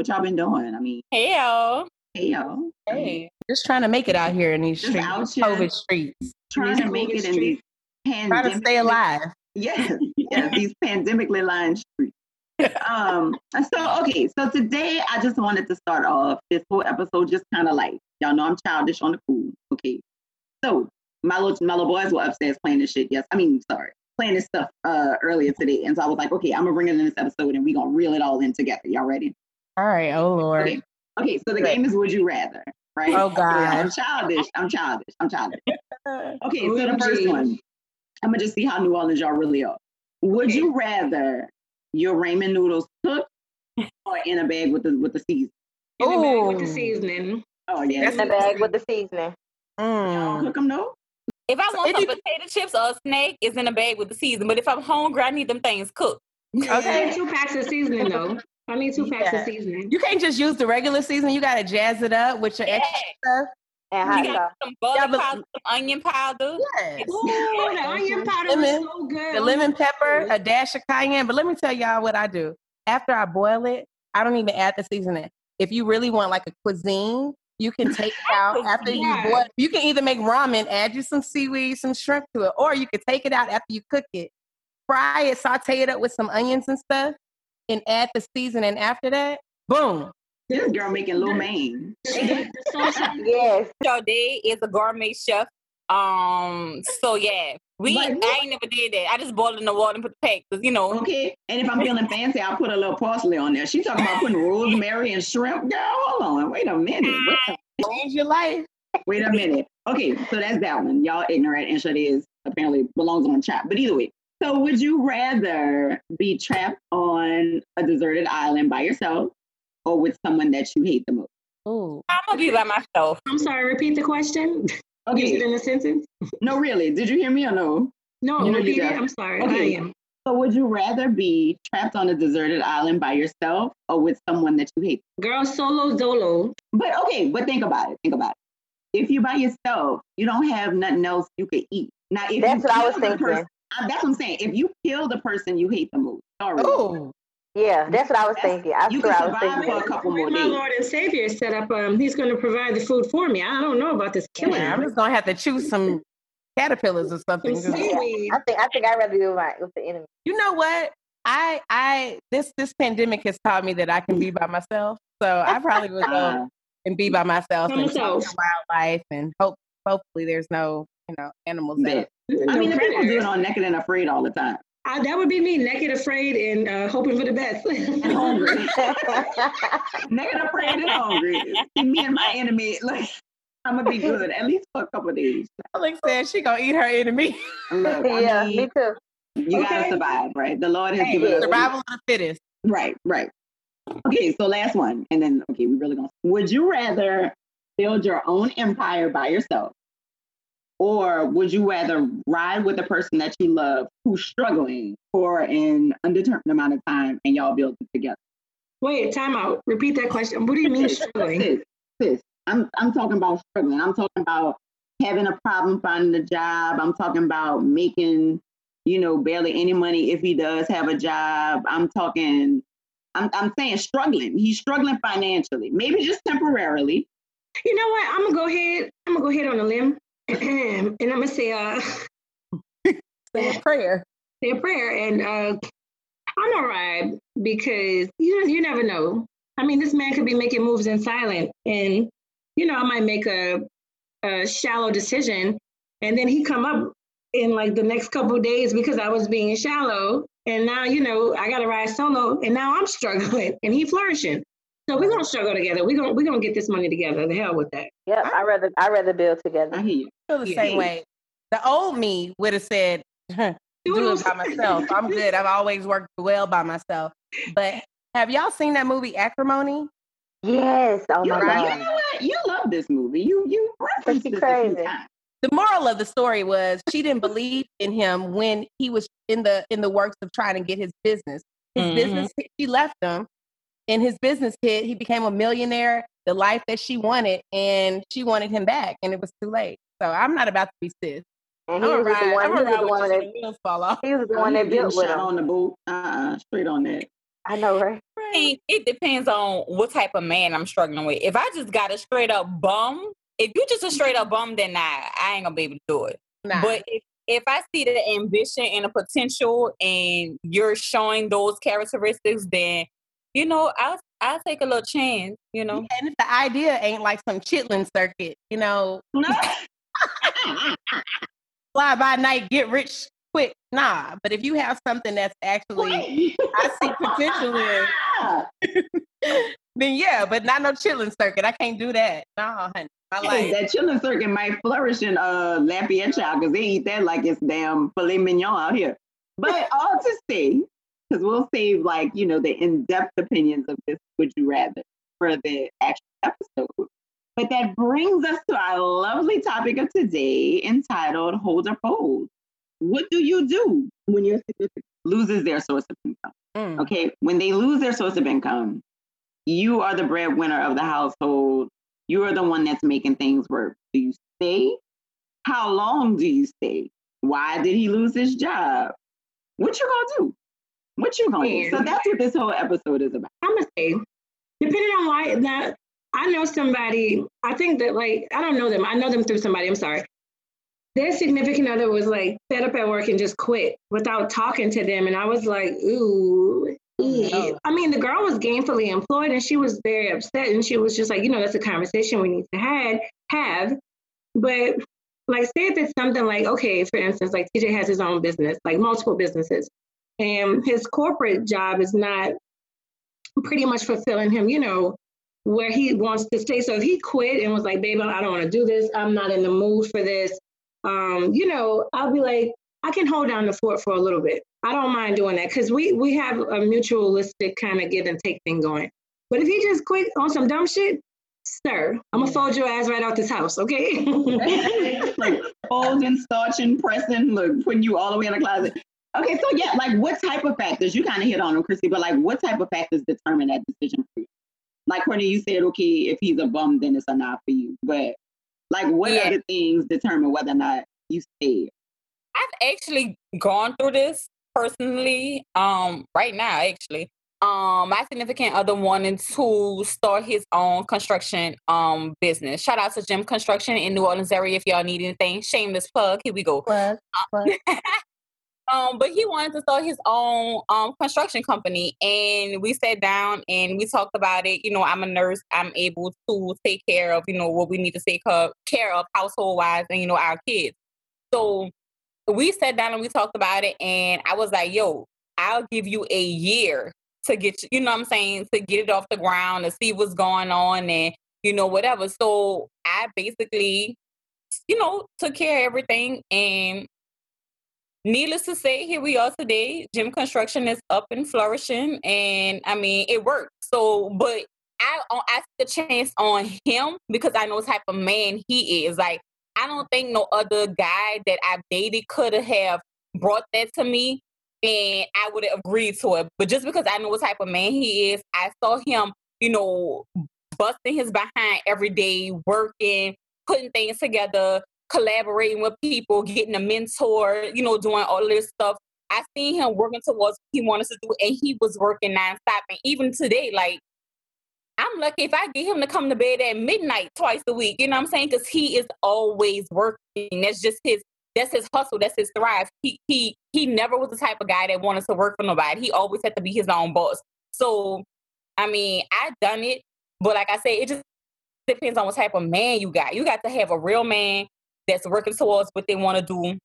What y'all been doing? I mean, hey y'all. Hey y'all. Hey, just trying to make it out here in these streets, COVID streets. Trying to make it in these pandemic. Trying to stay alive. Yes, yes, these pandemically lined streets. um, so okay, so today I just wanted to start off this whole episode just kind of like y'all know I'm childish on the cool. Okay, so my little my little boys were upstairs playing this shit. Yes, I mean sorry, playing this stuff uh earlier today, and so I was like, okay, I'm gonna bring it in this episode, and we gonna reel it all in together. Y'all ready? All right. Oh Lord. Okay. Okay. So the game is Would You Rather, right? Oh God. I'm childish. I'm childish. I'm childish. Okay. so the first one, I'm gonna just see how New Orleans y'all really are. Would you rather your ramen noodles cooked or in a bag with the with the seasoning? In a bag with the seasoning. Oh yeah. In a bag with the seasoning. Mm. Y'all cook them though. If I want some potato chips or a snake, it's in a bag with the seasoning. But if I'm hungry, I need them things cooked. Okay. two packs of seasoning though. I need two packs yeah. of seasoning. You can't just use the regular seasoning. You gotta jazz it up with your yeah. extra stuff. And you got some butter yeah, powder, some onion powder. Yes. Ooh, the onion powder lemon, is so good. The lemon pepper, a dash of cayenne. But let me tell y'all what I do. After I boil it, I don't even add the seasoning. If you really want like a cuisine, you can take it out after yeah. you boil. You can either make ramen, add you some seaweed, some shrimp to it, or you can take it out after you cook it, fry it, saute it up with some onions and stuff, and add the seasoning after that. Boom. This girl making lo mein. yes. Your day is a gourmet chef. Um. So yeah, we I ain't never did that. I just boiled in the water and put the pack, you know. Okay. And if I'm feeling fancy, I'll put a little parsley on there. She talking about putting rosemary and shrimp. Girl, hold on. Wait a minute. Change your life. Wait a minute. Okay, so that's that one. Y'all ignorant and shit is apparently belongs on chat. But either way. So would you rather be trapped on a deserted island by yourself or with someone that you hate the most? Oh, I'm gonna be by myself. I'm sorry. Repeat the question. Okay, Use it in a sentence. no, really. Did you hear me or no? No, you know repeat it. I'm sorry. Okay. I am. So, would you rather be trapped on a deserted island by yourself or with someone that you hate? Girl, solo dolo. But okay, but think about it. Think about it. If you're by yourself, you don't have nothing else you could eat. Now, if that's what I was thinking. Person, that's what I'm saying. If you kill the person you hate the most, sorry. Oh, yeah, that's what I was that's, thinking. I you can survive I was thinking. for a couple more days. My. Lord and Savior set up. Um, he's going to provide the food for me. I don't know about this killing. Yeah, I'm just going to have to choose some caterpillars or something. Yeah, I think I think I'd rather do it with the enemy. You know what? I I this this pandemic has taught me that I can be by myself. So I probably would go and be by myself and wildlife and hope hopefully there's no you know animals there. I mean, the people do it on Naked and Afraid all the time. I, that would be me, naked, afraid, and uh, hoping for the best. and hungry. naked, afraid, and hungry. me and my enemy, like, I'm gonna be good at least for a couple days. Alex said she gonna eat her enemy. Look, yeah, mean, me too. You okay. gotta survive, right? The Lord has hey, given us survival of the fittest. Right, right. Okay, so last one, and then okay, we really gonna. Would you rather build your own empire by yourself, or would you rather ride with a person that you love who's struggling for an undetermined amount of time and y'all build it together? Wait, time out. Repeat that question. What do you mean struggling? Sis, sis, I'm, I'm talking about struggling. I'm talking about having a problem finding a job. I'm talking about making, you know, barely any money if he does have a job. I'm talking, I'm, I'm saying struggling. He's struggling financially, maybe just temporarily. You know what? I'm gonna go ahead. I'm gonna go ahead on a limb and I'm gonna say uh say a prayer. Say a prayer, and uh, I'm alright because you know you never know. I mean, this man could be making moves in silent, and you know I might make a, a shallow decision, and then he come up in like the next couple days because I was being shallow, and now you know I got to ride solo, and now I'm struggling, and he flourishing. So we're gonna struggle together. We're gonna we're gonna get this money together. The hell with that. Yep, I rather I rather build together. I hear you. I Feel the same way. The old me would have said, "Do it by myself. I'm good. I've always worked well by myself." But have y'all seen that movie Acrimony? Yes. Oh you, my god. You know what? You love this movie. You you referenced this crazy. The moral of the story was she didn't believe in him when he was in the in the works of trying to get his business. His mm-hmm. business, she left him and his business hit. He became a millionaire, the life that she wanted, and she wanted him back, and it was too late. So I'm not about to be sis. And he was the one. He was the one that wheels fall off. he was the one that built with him. on the boat. Uh-uh, straight on that. I know, right? I mean, it depends on what type of man I'm struggling with. If I just got a straight up bum, if you just a straight up bum, then nah, I ain't gonna be able to do it. Nah. But if, if I see the ambition and the potential and you're showing those characteristics, then you know, I'll I'll take a little chance, you know. and if the idea ain't like some chitlin circuit, you know, No. fly by night, get rich quick. Nah, but if you have something that's actually I see potential in, then yeah, but not no chitlin circuit. I can't do that. No, honey. I Hey, that chitlin circuit might flourish in uh Lafayette Child because they eat that like it's damn filet mignon out here. But all to say, because we'll save like you know the in-depth opinions of this would you rather for the actual episode. But that brings us to our lovely topic of today entitled Hold or Fold. What do you do when your significant loses their source of income? Mm. Okay, when they lose their source of income, you are the breadwinner of the household. You are the one that's making things work. Do you stay? How long do you stay? Why did he lose his job? What you gonna do? What you do? So that's what this whole episode is about. I'm gonna say, depending on why that I know somebody, I think that like I don't know them. I know them through somebody. I'm sorry. Their significant other was like fed up at work and just quit without talking to them, and I was like, ooh. Oh, no. I mean, the girl was gainfully employed, and she was very upset, and she was just like, you know, that's a conversation we need to had have. But like, say if it's something like, okay, for instance, like TJ has his own business, like multiple businesses, and his corporate job is not pretty much fulfilling him, you know, where he wants to stay. So if he quit and was like, babe, I don't want to do this, I'm not in the mood for this, um, you know, I'll be like, I can hold down the fort for a little bit. I don't mind doing that because we we have a mutualistic kind of give and take thing going. But if he just quit on some dumb shit, sir, I'm gonna fold your ass right out this house, okay? like folding, starching, pressing, look, putting you all the way in the closet. Okay, so yeah, like what type of factors you kind of hit on them, Chrissy, but like what type of factors determine that decision for you? Like Courtney, you said, okay, if he's a bum, then it's a not for you. But like what Yeah. other things determine whether or not you stay? I've actually gone through this personally. Um, right now, actually. Um, my significant other wanted to start his own construction um business. Shout out to Jim Construction in New Orleans area if y'all need anything. Shameless plug. Here we go. Plug, plug. um, but he wanted to start his own um construction company, and we sat down and we talked about it. You know, I'm a nurse. I'm able to take care of you know what we need to take care- of household wise, and you know our kids. So we sat down and we talked about it, and I was like, "Yo, I'll give you a year to get you, you know what I'm saying, to get it off the ground, to see what's going on, and you know whatever." So I basically, you know, took care of everything, and needless to say, here we are today. Gym construction is up and flourishing, and I mean, it worked. So, but I I a chance on him because I know type of man he is. Like, I don't think no other guy that I've dated could have brought that to me, and I would have agreed to it. But just because I know what type of man he is, I saw him, you know, busting his behind every day, working, putting things together, collaborating with people, getting a mentor, you know, doing all this stuff. I seen him working towards what he wanted to do, and he was working nonstop. And even today, like, I'm lucky if I get him to come to bed at midnight twice a week. You know what I'm saying? Because he is always working. That's just his. That's his hustle. That's his thrive. He he he never was the type of guy that wanted to work for nobody. He always had to be his own boss. So, I mean, I done it, but like I said, it just depends on what type of man you got. You got to have a real man that's working towards what they want to do,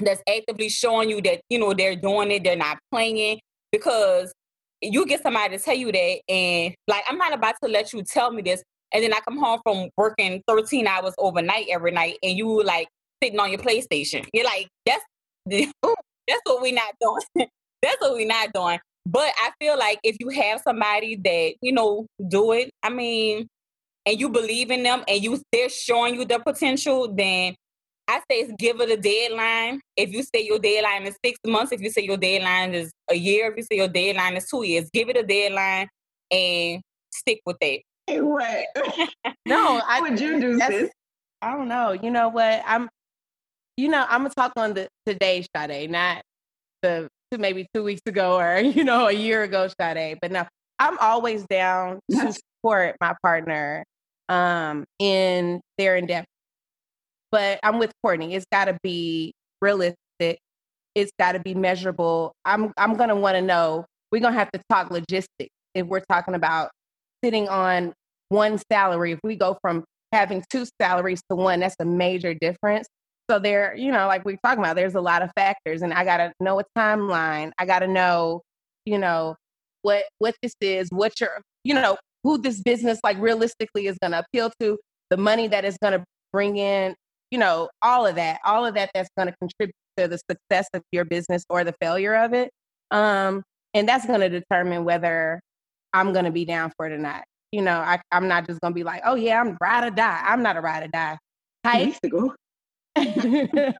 that's actively showing you that you know they're doing it, they're not playing. Because you get somebody to tell you that, and like I'm not about to let you tell me this, and then I come home from working 13 hours overnight every night, and you like sitting on your PlayStation. You're like, that's that's what we're not doing. that's what we're not doing. But I feel like if you have somebody that you know do it, I mean, and you believe in them, and you they're showing you the potential, then I say it's give it a deadline. If you say your deadline is six months, if you say your deadline is a year, if you say your deadline is two years, give it a deadline and stick with that. Right. No, I would you do, this? I don't know. You know what? I'm you know, I'm gonna talk on the today's Sade, not the two, maybe two weeks ago or you know a year ago Sade. But no, I'm always down to support my partner um, in their endeavor. But I'm with Courtney. It's got to be realistic. It's got to be measurable. I'm I'm gonna want to know. We're gonna have to talk logistics if we're talking about sitting on one salary. If we go from having two salaries to one, that's a major difference. So there, you know, like we're talking about, there's a lot of factors, and I gotta know a timeline. I gotta know, you know, what what this is, what your, you know, who this business like realistically is gonna appeal to, the money that is gonna bring in, you know, all of that, all of that that's gonna contribute to the success of your business or the failure of it. Um, and that's gonna determine whether I'm gonna be down for it or not. You know, I, I'm not just gonna be like, oh yeah, I'm ride or die. I'm not a ride or die type.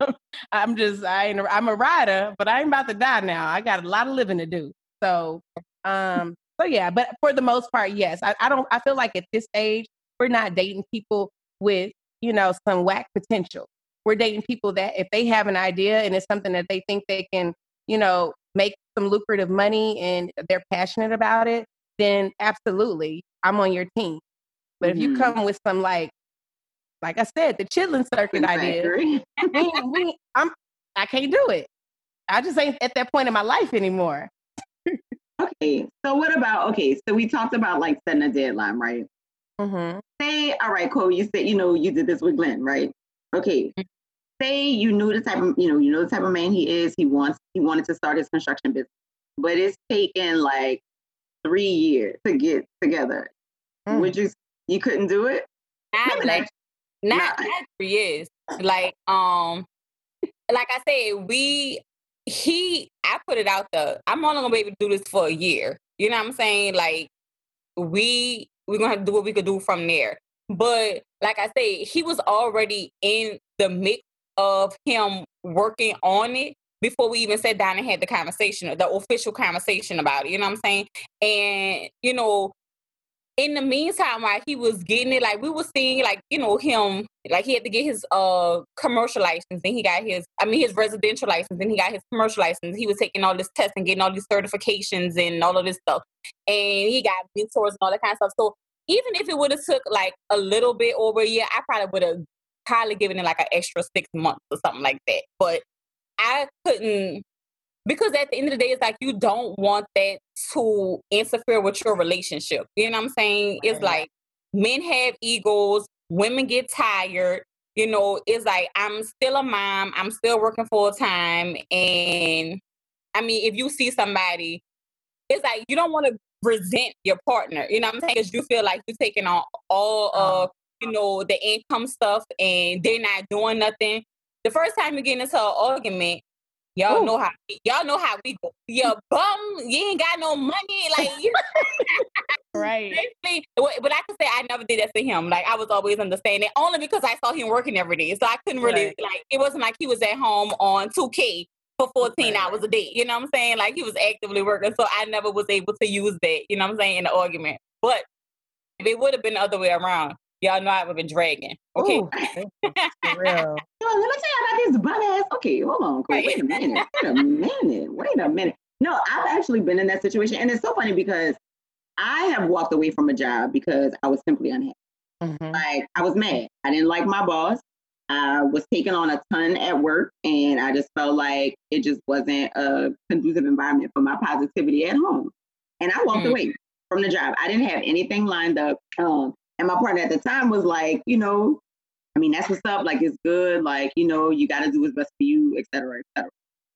I'm just I ain't a, I'm a rider, but I ain't about to die now. I got a lot of living to do. So um so yeah, but for the most part, yes. I, I don't I feel like at this age, we're not dating people with, you know, some whack potential. We're dating people that if they have an idea and it's something that they think they can, you know, make some lucrative money and they're passionate about it, then absolutely, I'm on your team. But mm-hmm. if you mm-hmm. come with some like like I said, the chitlin circuit idea. we, we, I'm, I can't do it. I just ain't at that point in my life anymore. Okay, so what about okay? So we talked about like setting a deadline, right? Mm-hmm. Say, all right, Cole. You said you know you did this with Glenn, right? Okay. Mm-hmm. Say you knew the type of you know you know the type of man he is. He wants he wanted to start his construction business, but it's taken like three years to get together. Mm. Would you you couldn't do it? Like, not, not three years. Like, um, like I said, we he I put it out there. I'm only gonna be able to do this for a year. You know what I'm saying? Like we we're gonna have to do what we could do from there. But like I said, he was already in the mix of him working on it before we even sat down and had the conversation, the official conversation about it. You know what I'm saying? And you know, in the meantime, while he was getting it, like we were seeing, like you know, him, like he had to get his uh commercial license, then he got his, I mean, his residential license, then he got his commercial license. He was taking all this tests and getting all these certifications and all of this stuff, and he got mentors and all that kind of stuff. So even if it would have took like a little bit over a year, I probably would have probably given it like an extra six months or something like that. But I couldn't because at the end of the day, it's like you don't want that to interfere with your relationship. You know what I'm saying? It's like men have egos, women get tired. You know, it's like I'm still a mom, I'm still working full time. And I mean, if you see somebody, it's like you don't want to resent your partner. You know what I'm saying? Because you feel like you're taking on all uh-huh. of, you know, the income stuff and they're not doing nothing. The first time you get into an argument, Y'all Ooh. know how y'all know how we go. You bum, you ain't got no money, like right. But I can say I never did that to him. Like I was always understanding, only because I saw him working every day. So I couldn't really right. like. It wasn't like he was at home on two K for 14 right. hours a day. You know what I'm saying? Like he was actively working. So I never was able to use that. You know what I'm saying in the argument. But if it would have been the other way around, Y'all know I would have been dragging. Okay. Ooh, for real. Let me tell you about this butt ass. Okay, hold on. Wait a minute. Wait a minute. Wait a minute. No, I've actually been in that situation. And it's so funny because I have walked away from a job because I was simply unhappy. Mm-hmm. Like I was mad. I didn't like my boss. I was taking on a ton at work and I just felt like it just wasn't a conducive environment for my positivity at home. And I walked mm-hmm. away from the job. I didn't have anything lined up. Um, and my partner at the time was like, you know, I mean, that's what's up. Like, it's good. Like, you know, you got to do what's best for you, et cetera, et cetera.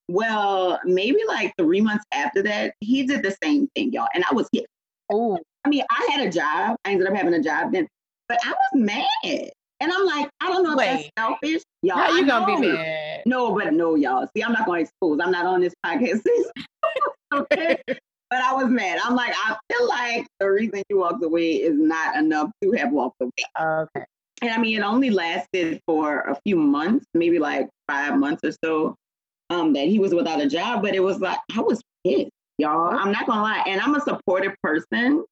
Well, maybe like three months after that, he did the same thing, y'all. And I was hit. Oh, I mean, I had a job. I ended up having a job then, but I was mad. And I'm like, I don't know Wait, if that's selfish. Y'all, how you gonna be mad? No, but no, y'all. See, I'm not gonna expose. I'm not on this podcast. okay. But I was mad. I'm like, I feel like the reason you walked away is not enough to have walked away. Okay. And I mean, it only lasted for a few months, maybe like five months or so, um, that he was without a job. But it was like, I was pissed, y'all. I'm not gonna lie. And I'm a supportive person.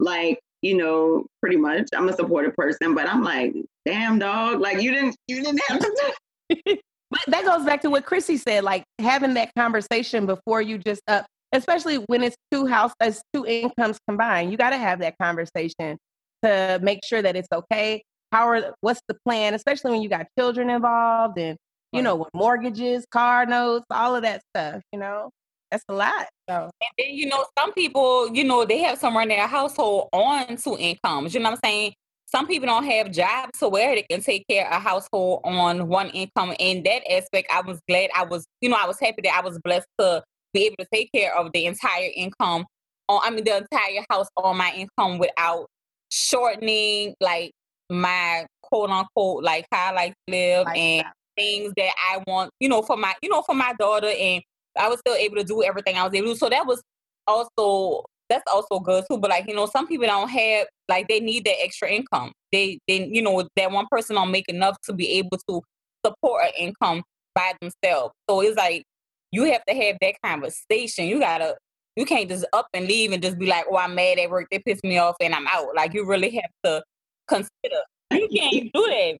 Like, you know, pretty much. I'm a supportive person, but I'm like, damn dog, like you didn't you didn't have to But that goes back to what Chrissy said, like having that conversation before you just up, especially when it's two house, as two incomes combined. You got to have that conversation to make sure that it's okay. How are what's the plan, especially when you got children involved and you know with mortgages, car notes, all of that stuff. You know, that's a lot. So and then you know some people, you know, they have someone in their household on two incomes. You know what I'm saying? Some people don't have jobs to where they can take care of a household on one income. In that aspect, I was glad I was, you know, I was happy that I was blessed to be able to take care of the entire income on I mean the entire house on my income without shortening like my quote unquote like how I like to live like and that. things that I want, you know, for my you know, for my daughter and I was still able to do everything I was able to do. So that was also that's also good too. But like, you know, some people don't have like they need that extra income. They they you know, that one person don't make enough to be able to support an income by themselves. So it's like you have to have that conversation. You gotta you can't just up and leave and just be like, oh, I'm mad at work. They pissed me off and I'm out. Like you really have to consider. You can't do that.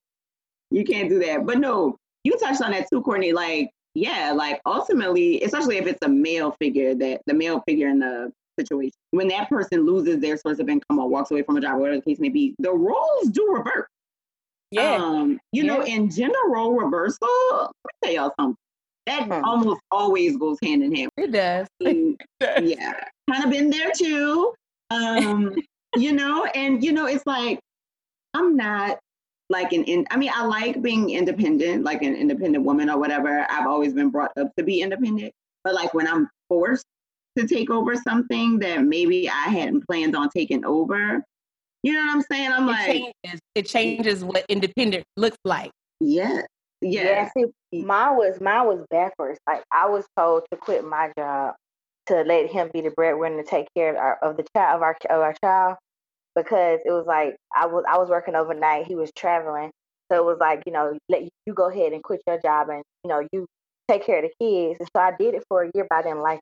You can't do that. But no, you touched on that too, Courtney. Like, yeah, like ultimately, especially if it's a male figure, that the male figure in the situation, when that person loses their source of income or walks away from a job, whatever the case may be, the roles do revert. Yeah. Um, you yeah. know, in gender role reversal, let me tell y'all something that hmm. almost always goes hand in hand. It does. And, yeah, kind of been there too. Um, you know, and you know, it's like I'm not like an in. I mean, I like being independent, like an independent woman or whatever. I've always been brought up to be independent, but like when I'm forced to take over something that maybe I hadn't planned on taking over. You know what I'm saying? I'm it like, changes. it changes what independent looks like. Yeah, yeah. yeah. See, mine was mine was backwards. Like I was told to quit my job to let him be the breadwinner to take care of, our, of the child of our of our child because it was like I was I was working overnight. He was traveling, so it was like you know let you, go ahead and quit your job and you know you take care of the kids. And so I did it for a year, but I didn't like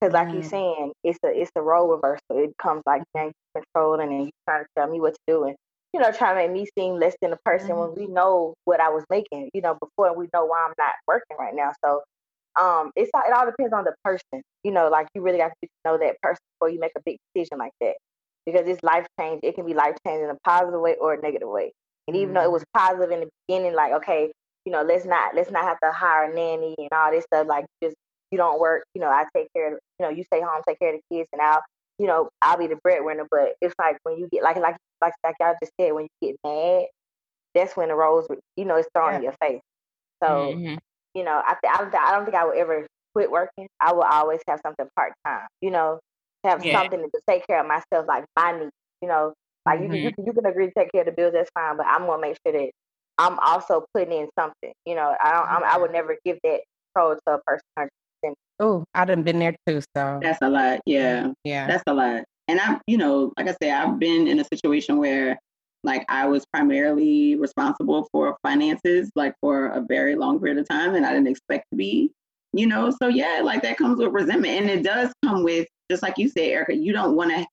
because like mm. you're saying, it's a it's a role reversal. It comes like you controlling and you trying to tell me what to do and you know, trying to make me seem less than a person mm-hmm. when we know what I was making, you know, before and we know why I'm not working right now. So um it's it all depends on the person. You know, like you really got to know that person before you make a big decision like that. Because it's life change. It can be life changing in a positive way or a negative way. And even mm-hmm. though it was positive in the beginning, like, okay, you know, let's not let's not have to hire a nanny and all this stuff, like just you don't work, you know, I take care of you know, you stay home, take care of the kids and I'll you know, I'll be the breadwinner, but it's like when you get like like like like y'all just said, when you get mad, that's when the roles, you know, it's thrown yeah. in your face. So, mm-hmm. you know, I, th- I don't think I would ever quit working. I will always have something part time. You know, have yeah. something to take care of myself, like my needs. You know, like mm-hmm. you, you, you can agree to take care of the bills, that's fine, but I'm gonna make sure that I'm also putting in something. You know, I don't, I'm, I would never give that control to a person Oh, I done been there too. So that's a lot. Yeah. Yeah. That's a lot. And I, you know, like I said, I've been in a situation where like I was primarily responsible for finances like for a very long period of time and I didn't expect to be, you know. So yeah, like that comes with resentment. And it does come with, just like you said, Erica, you don't want to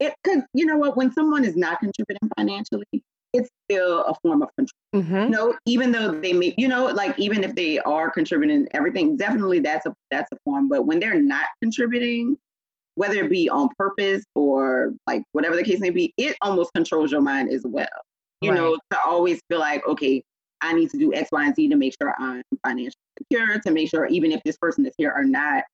it could, you know what, when someone is not contributing financially, it's still a form of control. Mm-hmm. You know, even though they may, you know, like even if they are contributing everything, definitely that's a that's a form. But when they're not contributing, whether it be on purpose or like whatever the case may be, it almost controls your mind as well. You right. know, to always feel like, okay, I need to do X, Y, and Z to make sure I'm financially secure, to make sure even if this person is here or not,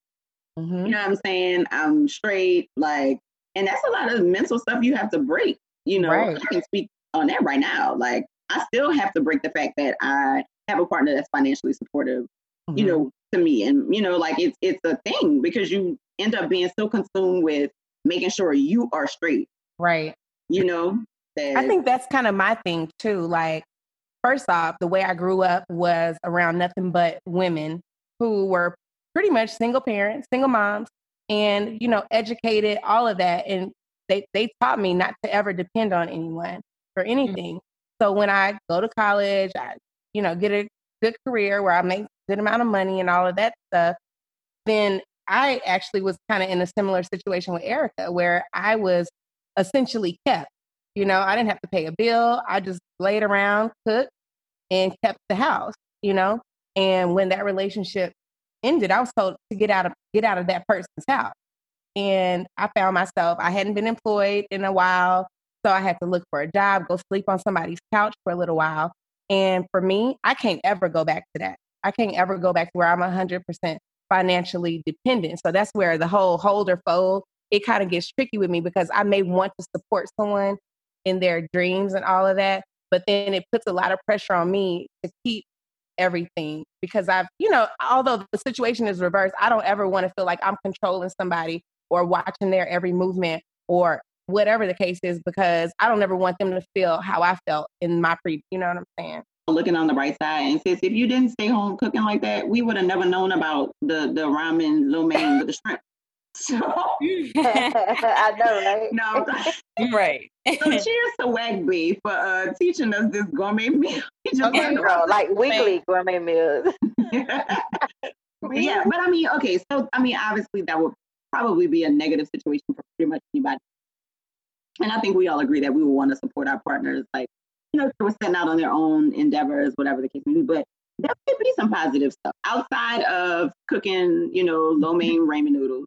mm-hmm. you know what I'm saying? I'm straight, like, and that's a lot of mental stuff you have to break. You know, right. I can speak on that right now. Like I still have to break the fact that I have a partner that's financially supportive, mm-hmm. you know, to me. And, you know, like it's it's a thing because you end up being so consumed with making sure you are straight. Right. You know? That, I think that's kind of my thing too. Like, first off, the way I grew up was around nothing but women who were pretty much single parents, single moms, and you know, educated, all of that. And they they taught me not to ever depend on anyone for mm-hmm. anything. Mm-hmm. So when I go to college, I, you know, get a good career where I make good amount of money and all of that stuff, then I actually was kind of in a similar situation with Erica where I was essentially kept. You know, I didn't have to pay a bill. I just laid around, cooked, and kept the house, you know? And when that relationship ended, I was told to get out of get out of that person's house. And I found myself, I hadn't been employed in a while. So I had to look for a job, go sleep on somebody's couch for a little while. And for me, I can't ever go back to that. I can't ever go back to where I'm 100% financially dependent. So that's where the whole hold or fold, it kind of gets tricky with me because I may want to support someone in their dreams and all of that, but then it puts a lot of pressure on me to keep everything because I've, you know, although the situation is reversed, I don't ever want to feel like I'm controlling somebody or watching their every movement or whatever the case is because I don't ever want them to feel how I felt in my pre, you know what I'm saying? Looking on the bright side and says, if you didn't stay home cooking like that, we would have never known about the the ramen lo mein with the shrimp. So I know, right? No, right. so cheers to Wagby for uh, teaching us this gourmet meal. okay, girl, like weekly gourmet meals. yeah, but I mean, okay, so I mean, obviously that would probably be a negative situation for pretty much anybody. And I think we all agree that we will want to support our partners, like you know, they were setting out on their own endeavors, whatever the case may be. But there could be some positive stuff outside of cooking, you know, lo mein ramen noodles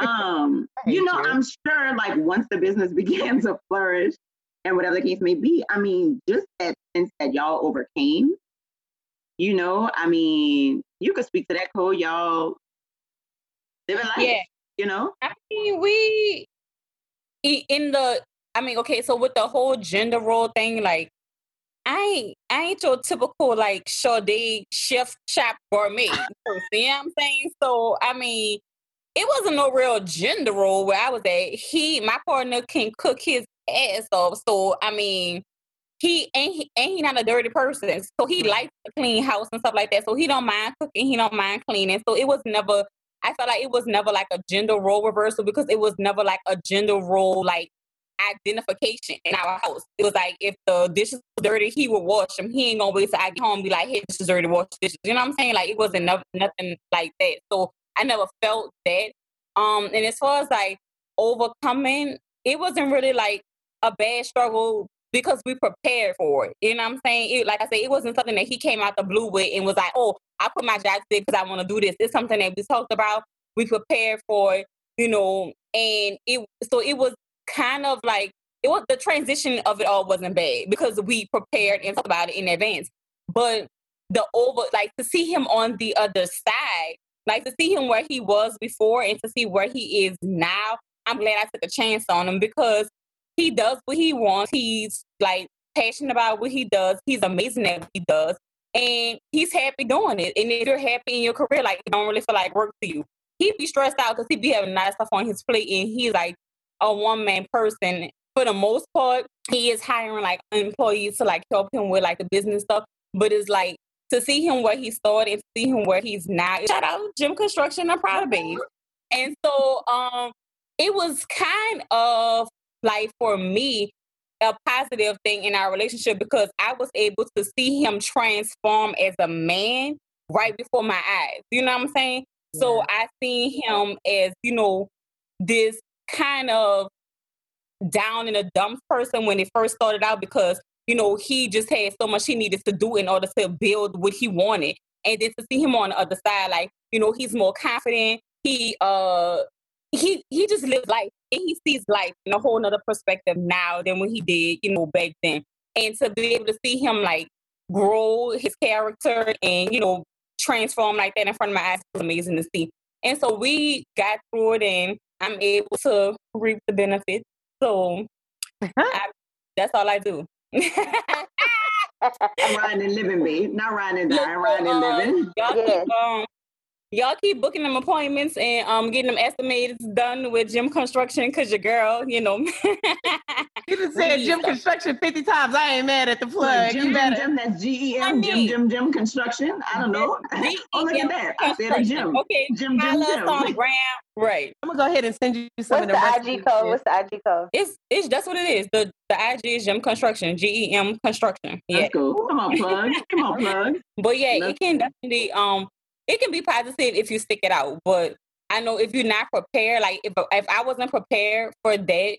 um, you know, you. I'm sure like once the business began to flourish and whatever the case may be, I mean, just that sense that y'all overcame, you know, I mean, you could speak to that code, y'all living life, yeah. you know? I mean, we in the I mean, okay, so with the whole gender role thing, like I ain't I ain't your typical like Sade chef shop gourmet. You see what I'm saying? So I mean, it wasn't no real gender role where I was at. He, my partner, can cook his ass off. So I mean, he ain't he, ain't he not a dirty person. So he likes to clean house and stuff like that. So he don't mind cooking. He don't mind cleaning. So it was never. I felt like it was never like a gender role reversal because it was never like a gender role like identification in our house. It was like if the dishes were dirty, he would wash them. He ain't gonna wait till I get home be like, "Hey, this is dirty, wash dishes." You know what I'm saying? Like it wasn't no, nothing like that. So I never felt that. Um, and as far as like overcoming, it wasn't really like a bad struggle because we prepared for it. You know what I'm saying? It, like I said, it wasn't something that he came out the blue with and was like, "Oh, I put my job today because I want to do this." It's something that we talked about. We prepared for it, you know, and it. So it was kind of like it was the transition of it all wasn't bad because we prepared and talked about it in advance. But the over like to see him on the other side like to see him where he was before and to see where he is now, I'm glad I took a chance on him because he does what he wants. He's like passionate about what he does. He's amazing at what he does. And he's happy doing it. And if you're happy in your career, like it don't really feel like work to you. He'd be stressed out because he'd be having nice stuff on his plate and he's like a one man person. For the most part, he is hiring like employees to like help him with like the business stuff. But it's like to see him where he started and see him where he's now. Shout out Jim Construction. I'm proud of babe. And so um it was kind of like for me a positive thing in our relationship because I was able to see him transform as a man right before my eyes. You know what I'm saying? Yeah. So I seen him as, you know, this kind of down in a dumb person when it first started out because you know, he just had so much he needed to do in order to build what he wanted. And then to see him on the other side, like, you know, he's more confident. He uh he he just lives life and he sees life in a whole nother perspective now than when he did, you know, back then. And to be able to see him like grow his character and, you know, transform like that in front of my eyes was amazing to see. And so we got through it and I'm able to reap the benefits. So I, that's all I do. I'm riding and living, babe. Not riding and dying, riding and living. Y'all keep, um, y'all keep booking them appointments and um getting them estimates done with gym Construction because your girl, you know. you just said Gem Construction 50 times. I ain't mad at the plug. Gem, Gem, Gem, that's G E M, Gem, Gem, Gem Construction. I don't know. oh, look at that. I said a gym. Okay, gym, Gem, Gem. on Brown. Right. I'm gonna go ahead and send you some What's of the, the IG code? What's the IG code? It's it's that's what it is. The the IG is Gem Construction. G E M Construction. Yeah. That's cool. Come on, plug. Come on, plug. But yeah, it can definitely um it can be positive if you stick it out. But I know if you're not prepared, like if if I wasn't prepared for that,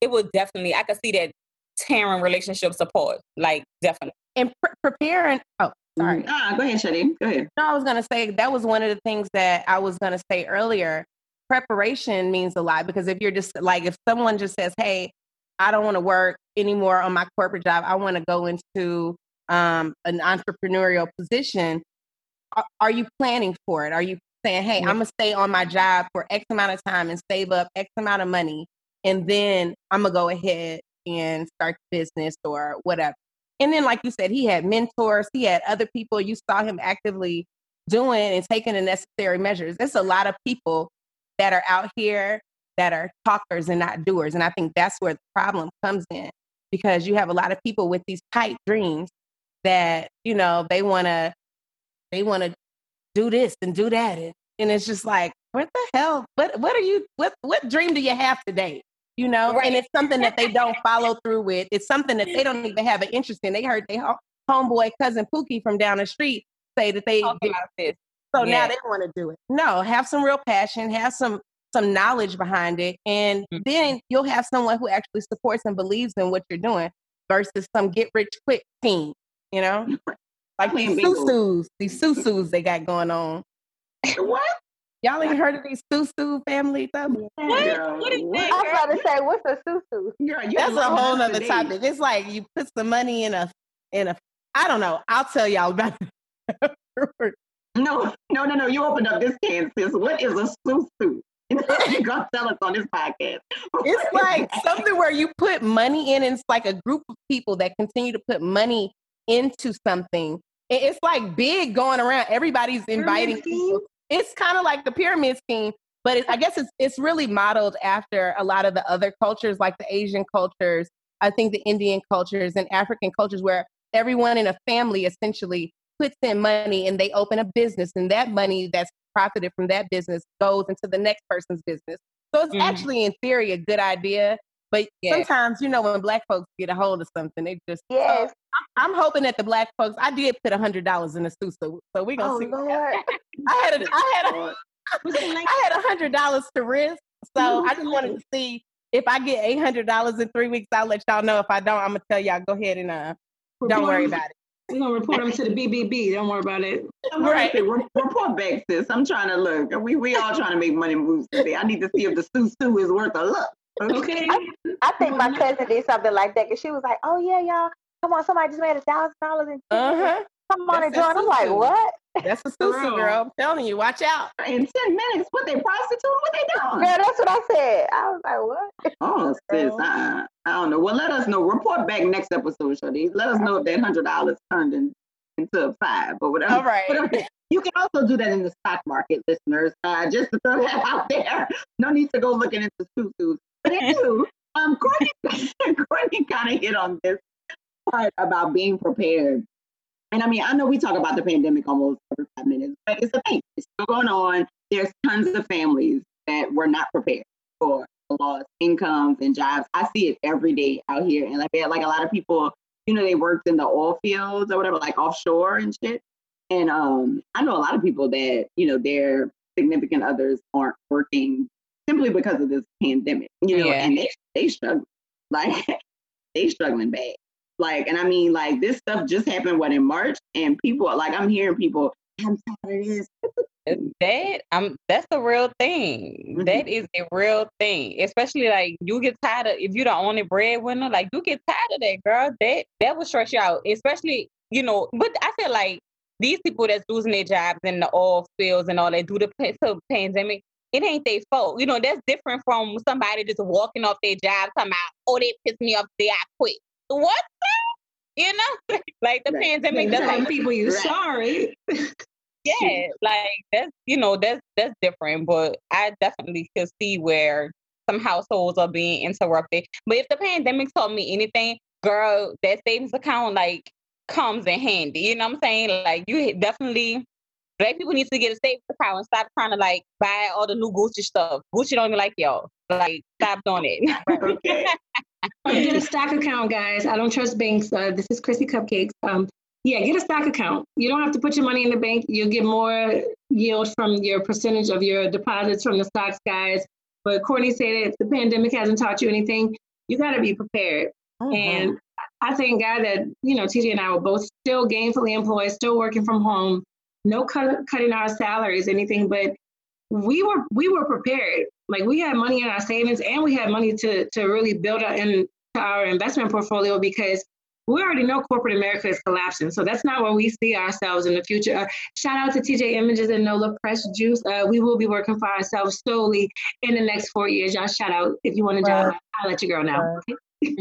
it would definitely I could see that tearing relationships apart. Like definitely. And pre- preparing. Oh, sorry. Ah, go ahead, Shadi. Go ahead. No, I was gonna say that was one of the things that I was gonna say earlier. Preparation means a lot because if you're just like if someone just says, "Hey, I don't want to work anymore on my corporate job. I want to go into um, an entrepreneurial position." Are, are you planning for it? Are you saying, "Hey, I'm gonna stay on my job for X amount of time and save up X amount of money, and then I'm gonna go ahead and start the business or whatever." And then, like you said, he had mentors, he had other people. You saw him actively doing and taking the necessary measures. There's a lot of people that are out here that are talkers and not doers. And I think that's where the problem comes in because you have a lot of people with these tight dreams that, you know, they want to, they want to do this and do that. And, and it's just like, what the hell? What, what are you, what, what dream do you have today? you know, right. and it's something that they don't follow through with. It's something that they don't even have an interest in. They heard their homeboy cousin Pookie from down the street say that they Talk about this. So yeah. now they want to do it. No, have some real passion, have some some knowledge behind it, and mm-hmm. then you'll have someone who actually supports and believes in what you're doing versus some get rich quick scheme. You know, like these susus, these susus they got going on. What? Y'all ain't heard of these susu family stuff? What? what is that? I was about to say, what's a susu? Girl, That's a whole other topic. It's like you put some money in a in a. I don't know. I'll tell y'all about it. no, no, no, no. You opened up this can, sis. What is a susu? You're gonna tell us on this podcast. it's like something where you put money in, and it's like a group of people that continue to put money into something. It's like big going around. Everybody's inviting people it's kind of like the pyramid scheme, but it, I guess it's it's really modeled after a lot of the other cultures, like the Asian cultures. I think the Indian cultures and African cultures, where everyone in a family essentially puts in money and they open a business, and that money that's profited from that business goes into the next person's business. So it's mm. actually, in theory, a good idea. But yes. sometimes, you know, when black folks get a hold of something, they just yes. So I'm hoping that the black folks. I did put a hundred dollars in the suit, so, so we gonna oh, see. Lord. I had a, I had a, I had a hundred dollars to risk, so I just wanted to see if I get eight hundred dollars in three weeks. I'll let y'all know. If I don't, I'm gonna tell y'all. Go ahead and uh, don't worry about it. We're gonna report them to the BBB. Don't worry about it. Right. Report back, sis. I'm trying to look. We we all trying to make money moves today. I need to see if the Susu is worth a look. Okay. I, I think my cousin did something like that because she was like, "Oh yeah, y'all, come on, somebody just made a thousand dollars in uh-huh. come on and join." I'm like, "What?" That's a susu girl. I'm telling you, watch out. In ten minutes, what they prostitute? What they doing? Yeah, that's what I said. I was like, "What?" Oh, sis, uh, I don't know. Well, let us know. Report back next episode, Shadi. Let us know if that hundred dollars turned in, into five or whatever. All right. Whatever. You can also do that in the stock market, listeners. Uh, just to throw that out there. No need to go looking into susus. But anywho, um, Courtney, Courtney kind of hit on this part about being prepared. And I mean, I know we talk about the pandemic almost every five minutes, but it's a thing. It's still going on. There's tons of families that were not prepared for lost incomes and jobs. I see it every day out here. And like, like a lot of people, you know, they worked in the oil fields or whatever, like offshore and shit. And um, I know a lot of people that, you know, their significant others aren't working simply because of this pandemic, you know, yeah. and they they struggle, like they struggling bad. Like, and I mean, like this stuff just happened what in March, and people like I'm hearing people, I'm tired of this. that I'm that's the real thing. Mm-hmm. That is a real thing. Especially like you get tired of if you're the only breadwinner, like you get tired of that, girl. That that will stress you out. Especially, you know, but I feel like these people that's losing their jobs in the oil fields and all that due to the pandemic, it ain't their fault. You know, that's different from somebody just walking off their job, come out, oh, they pissed me off, they I quit. What? You know, like the right. pandemic. That's like people you right. sorry. yeah, like that's you know that's that's different, but I definitely could see where some households are being interrupted. But if the pandemic taught me anything, girl, that savings account like comes in handy. You know what I'm saying? Like you definitely Black people need to get a savings account and stop trying to like buy all the new Gucci stuff. Gucci don't even like y'all. Like, stop doing it. get a stock account, guys. I don't trust banks. Uh, this is Chrissy Cupcakes. Um, yeah, get a stock account. You don't have to put your money in the bank. You'll get more yield from your percentage of your deposits from the stocks, guys. But Courtney said if the pandemic hasn't taught you anything, you got to be prepared. Mm-hmm. And I thank God that, you know, TJ and I were both still gainfully employed, still working from home, no cut, cutting our salaries, anything, but we were we were prepared. Like we had money in our savings and we had money to to really build our in our investment portfolio because we already know corporate America is collapsing. So that's not where we see ourselves in the future. Uh, shout out to TJ Images and Nola Press Juice. Uh, we will be working for ourselves solely in the next four years. Y'all shout out if you want to join. I'll let you girl know.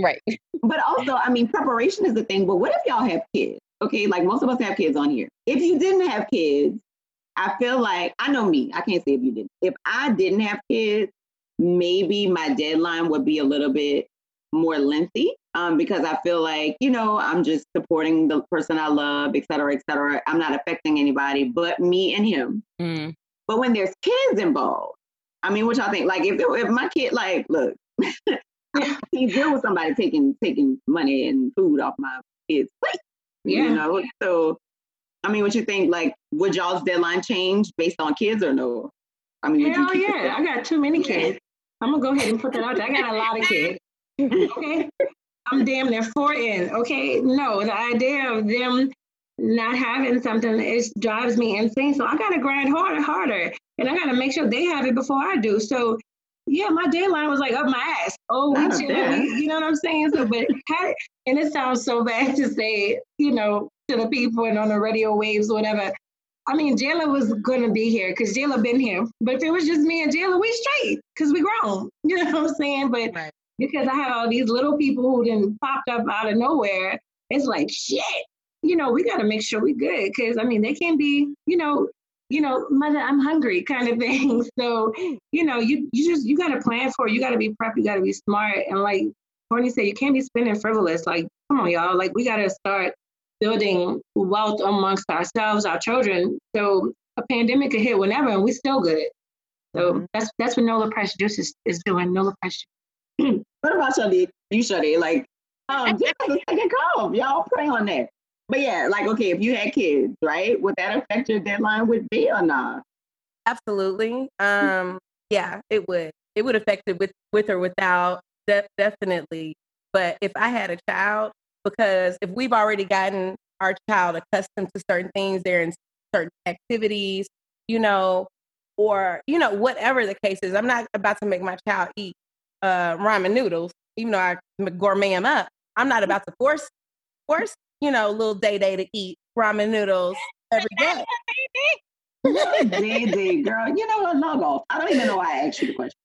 right. But also, I mean, preparation is the thing. But what if y'all have kids? Okay, like most of us have kids on here. If you didn't have kids, I feel like I know me. I can't say if you didn't. If I didn't have kids, maybe my deadline would be a little bit more lengthy um, because I feel like, you know, I'm just supporting the person I love, et cetera, et cetera. I'm not affecting anybody but me and him. Mm. But when there's kids involved, I mean, what y'all think? Like, if, if my kid, like, look, he deal with somebody taking taking money and food off my kid's plate. Yeah. You know, so I mean, what you think? Like, would y'all's deadline change based on kids or no? I mean, hell yeah, I got too many kids. I'm gonna go ahead and put that out there. I got a lot of kids. Okay, I'm damn near four in. Okay, no, the idea of them not having something it drives me insane. So I gotta grind harder, harder, and I gotta make sure they have it before I do. So yeah, my deadline was like up my ass. Oh, we you know what I'm saying? So, but how, and it sounds so bad to say, you know, to the people and on the radio waves, whatever. I mean, Jayla was gonna be here because Jayla been here. But if it was just me and Jayla, we straight because we grown. You know what I'm saying? But right. because I have all these little people who then popped up out of nowhere, it's like shit. You know, we got to make sure we good because I mean, they can't be. You know, you know, mother, I'm hungry kind of thing. So, you know, you you just you got to plan for it. You got to be prep. You got to be smart. And like Courtney said, you can't be spending frivolous. Like, come on, y'all. Like, we got to start building wealth amongst ourselves, our children. So a pandemic could hit whenever, and we're still good. So mm-hmm. that's that's what Nola Press Juice is, is doing. Nola Press Juice. what about Shadi? You Shadi, like, um, just like a second call. Y'all pray on that. But yeah, like, okay, if you had kids, right, would that affect your deadline with B or not? Absolutely. Um, yeah, it would. It would affect it with with or without. De- definitely. But if I had a child, because if we've already gotten our child accustomed to certain things, they're in certain activities, you know, or you know, whatever the case is, I'm not about to make my child eat uh, ramen noodles, even though I gourmet them up. I'm not about to force force you know little day day to eat ramen noodles every day. Day girl. You know what? Log off. I don't even know why I asked you the question.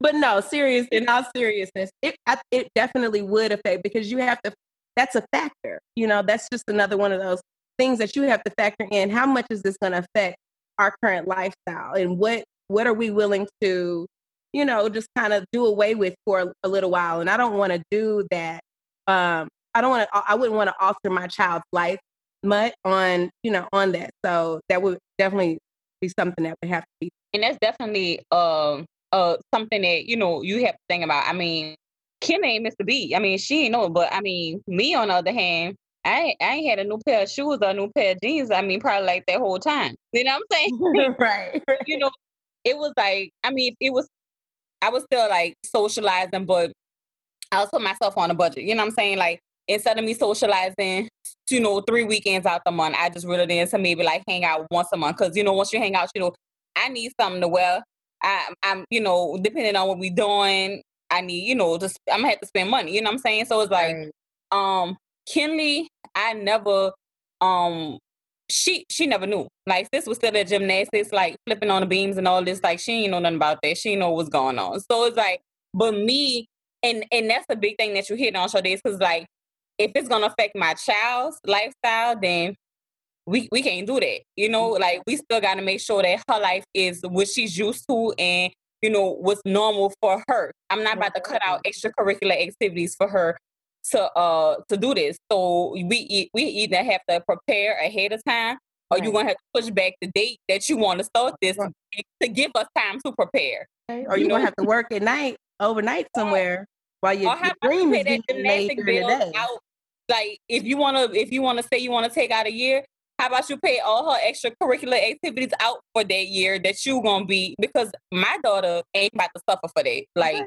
But no, serious. In all seriousness, it it definitely would affect because you have to that's a factor. You know, that's just another one of those things that you have to factor in. How much is this going to affect our current lifestyle, and what what are we willing to, you know, just kind of do away with for a little while? And I don't want to do that. Um, I don't want to. I wouldn't want to alter my child's life much on you know on that. So that would definitely be something that would have to be. And that's definitely um uh something that you know you have to think about. I mean, Kim ain't Mr. B. I mean, she ain't know, but I mean, me on the other hand, I ain't, I ain't had a new pair of shoes or a new pair of jeans. I mean, probably like that whole time. You know what I'm saying? right. you know, it was like, I mean, it was, I was still like socializing, but I was putting myself on a budget. You know what I'm saying? Like, instead of me socializing, you know, three weekends out the month, I just really did to maybe like hang out once a month. Cause, you know, once you hang out, you know, I need something to wear. I, I'm, you know, depending on what we doing, I need, you know, just I'm gonna have to spend money. You know what I'm saying? So it's like, right. um, Kinley, I never, um, she she never knew. Like this was still at gymnastics, like flipping on the beams and all this. Like she ain't know nothing about that. She know what's going on. So it's like, but me, and and that's the big thing that you hit on show days because like if it's gonna affect my child's lifestyle, then we we can't do that. You know, like we still got to make sure that her life is what she's used to and you know, what's normal for her. I'm not about to cut out extracurricular activities for her to uh to do this. So we eat, we either have to prepare ahead of time or right. you're gonna have to push back the date that you want to start this right. to give us time to prepare. Okay. Or you're gonna have to work at night, overnight somewhere while your, your dream is being made through. Out. Like if you wanna if you wanna say you wanna take out a year, how about you pay all her extracurricular activities out for that year that you gonna be because my daughter ain't about to suffer for that. Like,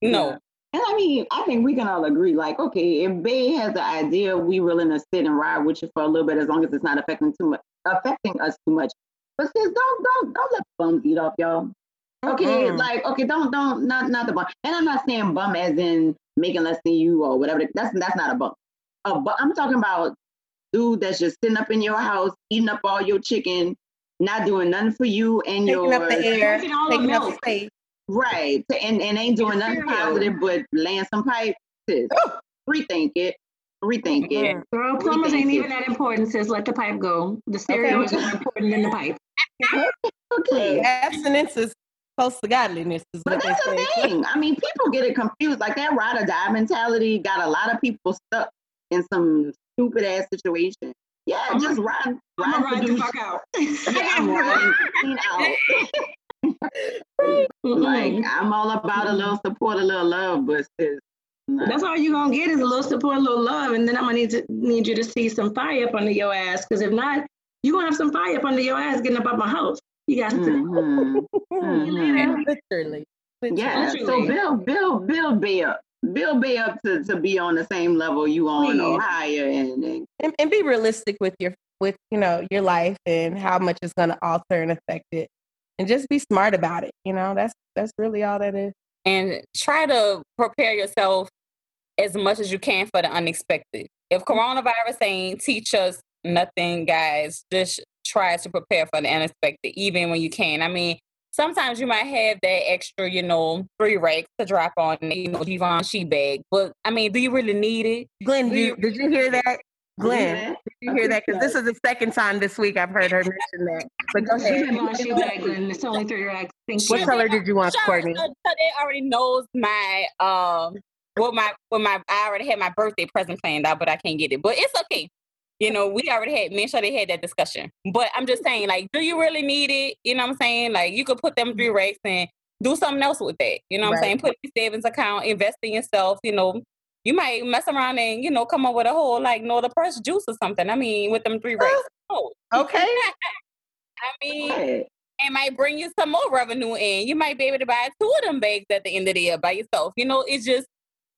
no. And I mean, I think we can all agree, like, okay, if Bay has the idea, we willing to sit and ride with you for a little bit as long as it's not affecting too much affecting us too much. But sis, don't don't don't let bums eat off y'all. Okay, mm-hmm. like okay, don't don't not not the bum. And I'm not saying bum as in making less than you or whatever. That's that's not a bum. Uh, but I'm talking about dude that's just sitting up in your house, eating up all your chicken, not doing nothing for you and taking your up the air, taking up the space. Right. And and ain't doing nothing positive but laying some pipe. Sis, rethink it. Rethink it. Girl, plumbers ain't it. even that important, sis. Let the pipe go. The stereo okay. is more important than the pipe. okay. Abstinence is close to godliness. Is but that's the thing. I mean, people get it confused. Like that ride or die mentality got a lot of people stuck in some stupid ass situation. Yeah, I'm just ride, ride, ride the fuck out. yeah, I'm riding out. like I'm all about a little support, a little love, but sis, no. That's all you're gonna get is a little support, a little love, and then I'm gonna need to need you to see some fire up under your ass. Because if not, you're gonna have some fire up under your ass getting up out my house. You got to. Mm-hmm. mm-hmm. Literally. Yeah. Literally. So build, build, build Bay up. Build Bay up to, to be on the same level you on Please. or higher, and, and and and be realistic with your with you know your life and how much it's going to alter and affect it, and just be smart about it. You know, that's that's really all that is. And try to prepare yourself as much as you can for the unexpected. If mm-hmm. coronavirus ain't teach us nothing, guys, just try to prepare for the unexpected, even when you can. I mean, sometimes you might have that extra, you know, three racks to drop on, you know, Givenchy bag. But I mean, do you really need it? Glenn, did you, did you hear that? Glenn, did you hear that? Because this is the second time this week I've heard her mention that. But go ahead. Givenchy bag, Glenn. It's only three racks. What color did you want, Courtney? So they already knows my um Well, my what my I already had my birthday present planned out, but I can't get it. But it's okay. You know, we already had me and Shadi had that discussion. But I'm just saying, like, do you really need it? You know what I'm saying? Like you could put them three mm-hmm. racks and do something else with that. You know what right. I'm saying? Put your savings account, invest in yourself, you know. You might mess around and, you know, come up with a whole like Nola Press juice or something. I mean, with them three racks. Oh, okay. I mean, it might bring you some more revenue in. You might be able to buy two of them bags at the end of the year by yourself. You know, it's just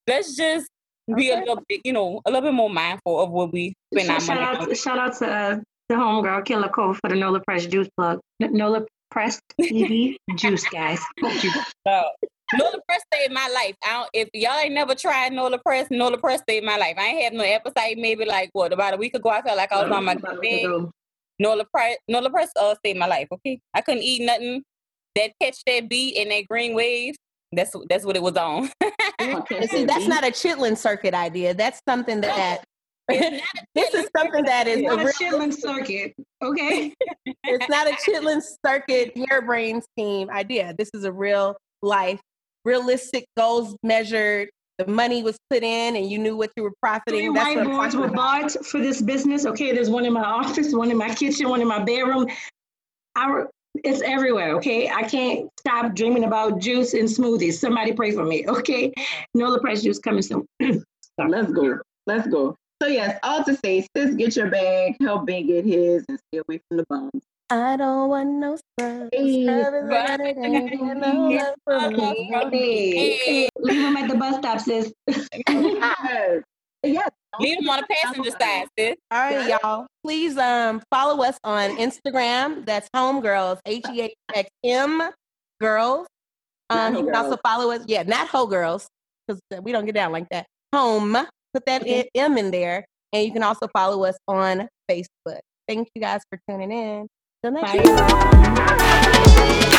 let's just be a little bit, you know, a little bit more mindful of what we spend our shout money out, on. Shout out to uh, the homegirl Killer Cove for the Nola Press juice plug. Nola Press TV juice, guys. Nola Press saved my life. I don't, if y'all ain't never tried Nola Press, Nola Press saved my life. I ain't have no appetite. Maybe like what about a week ago, I felt like I was on my bed. Nola Press, Nola Press, uh, saved my life. Okay, I couldn't eat nothing that catch that beat and that green wave. That's that's what it was on. okay. See, that's not a chitlin circuit idea. That's something that this is something that is a, a chitlin circuit. Okay. it's not a chitlin circuit harebrained scheme idea. This is a real life, realistic goals measured. The money was put in, and you knew what you were profiting. Three whiteboards were bought for this business. Okay, there's one in my office, one in my kitchen, one in my bedroom. Our it's everywhere, okay? I can't stop dreaming about juice and smoothies. Somebody pray for me, okay? Nola Press juice coming soon. Let's go. Let's go. So yes, all to say, sis, get your bag, help Ben get his, and stay away from the bums. I don't want no scrubs. Hey. Leave them at the bus stop, sis. yes. yes. Leave them on the passenger side, sis. All right, y'all. Please um follow us on Instagram. That's Homegirls, H E H X M Girls. Um, you can also follow us. Yeah, not Ho Girls, because we don't get down like that. Home. Put that okay. M in there. And you can also follow us on Facebook. Thank you guys for tuning in. Till next time.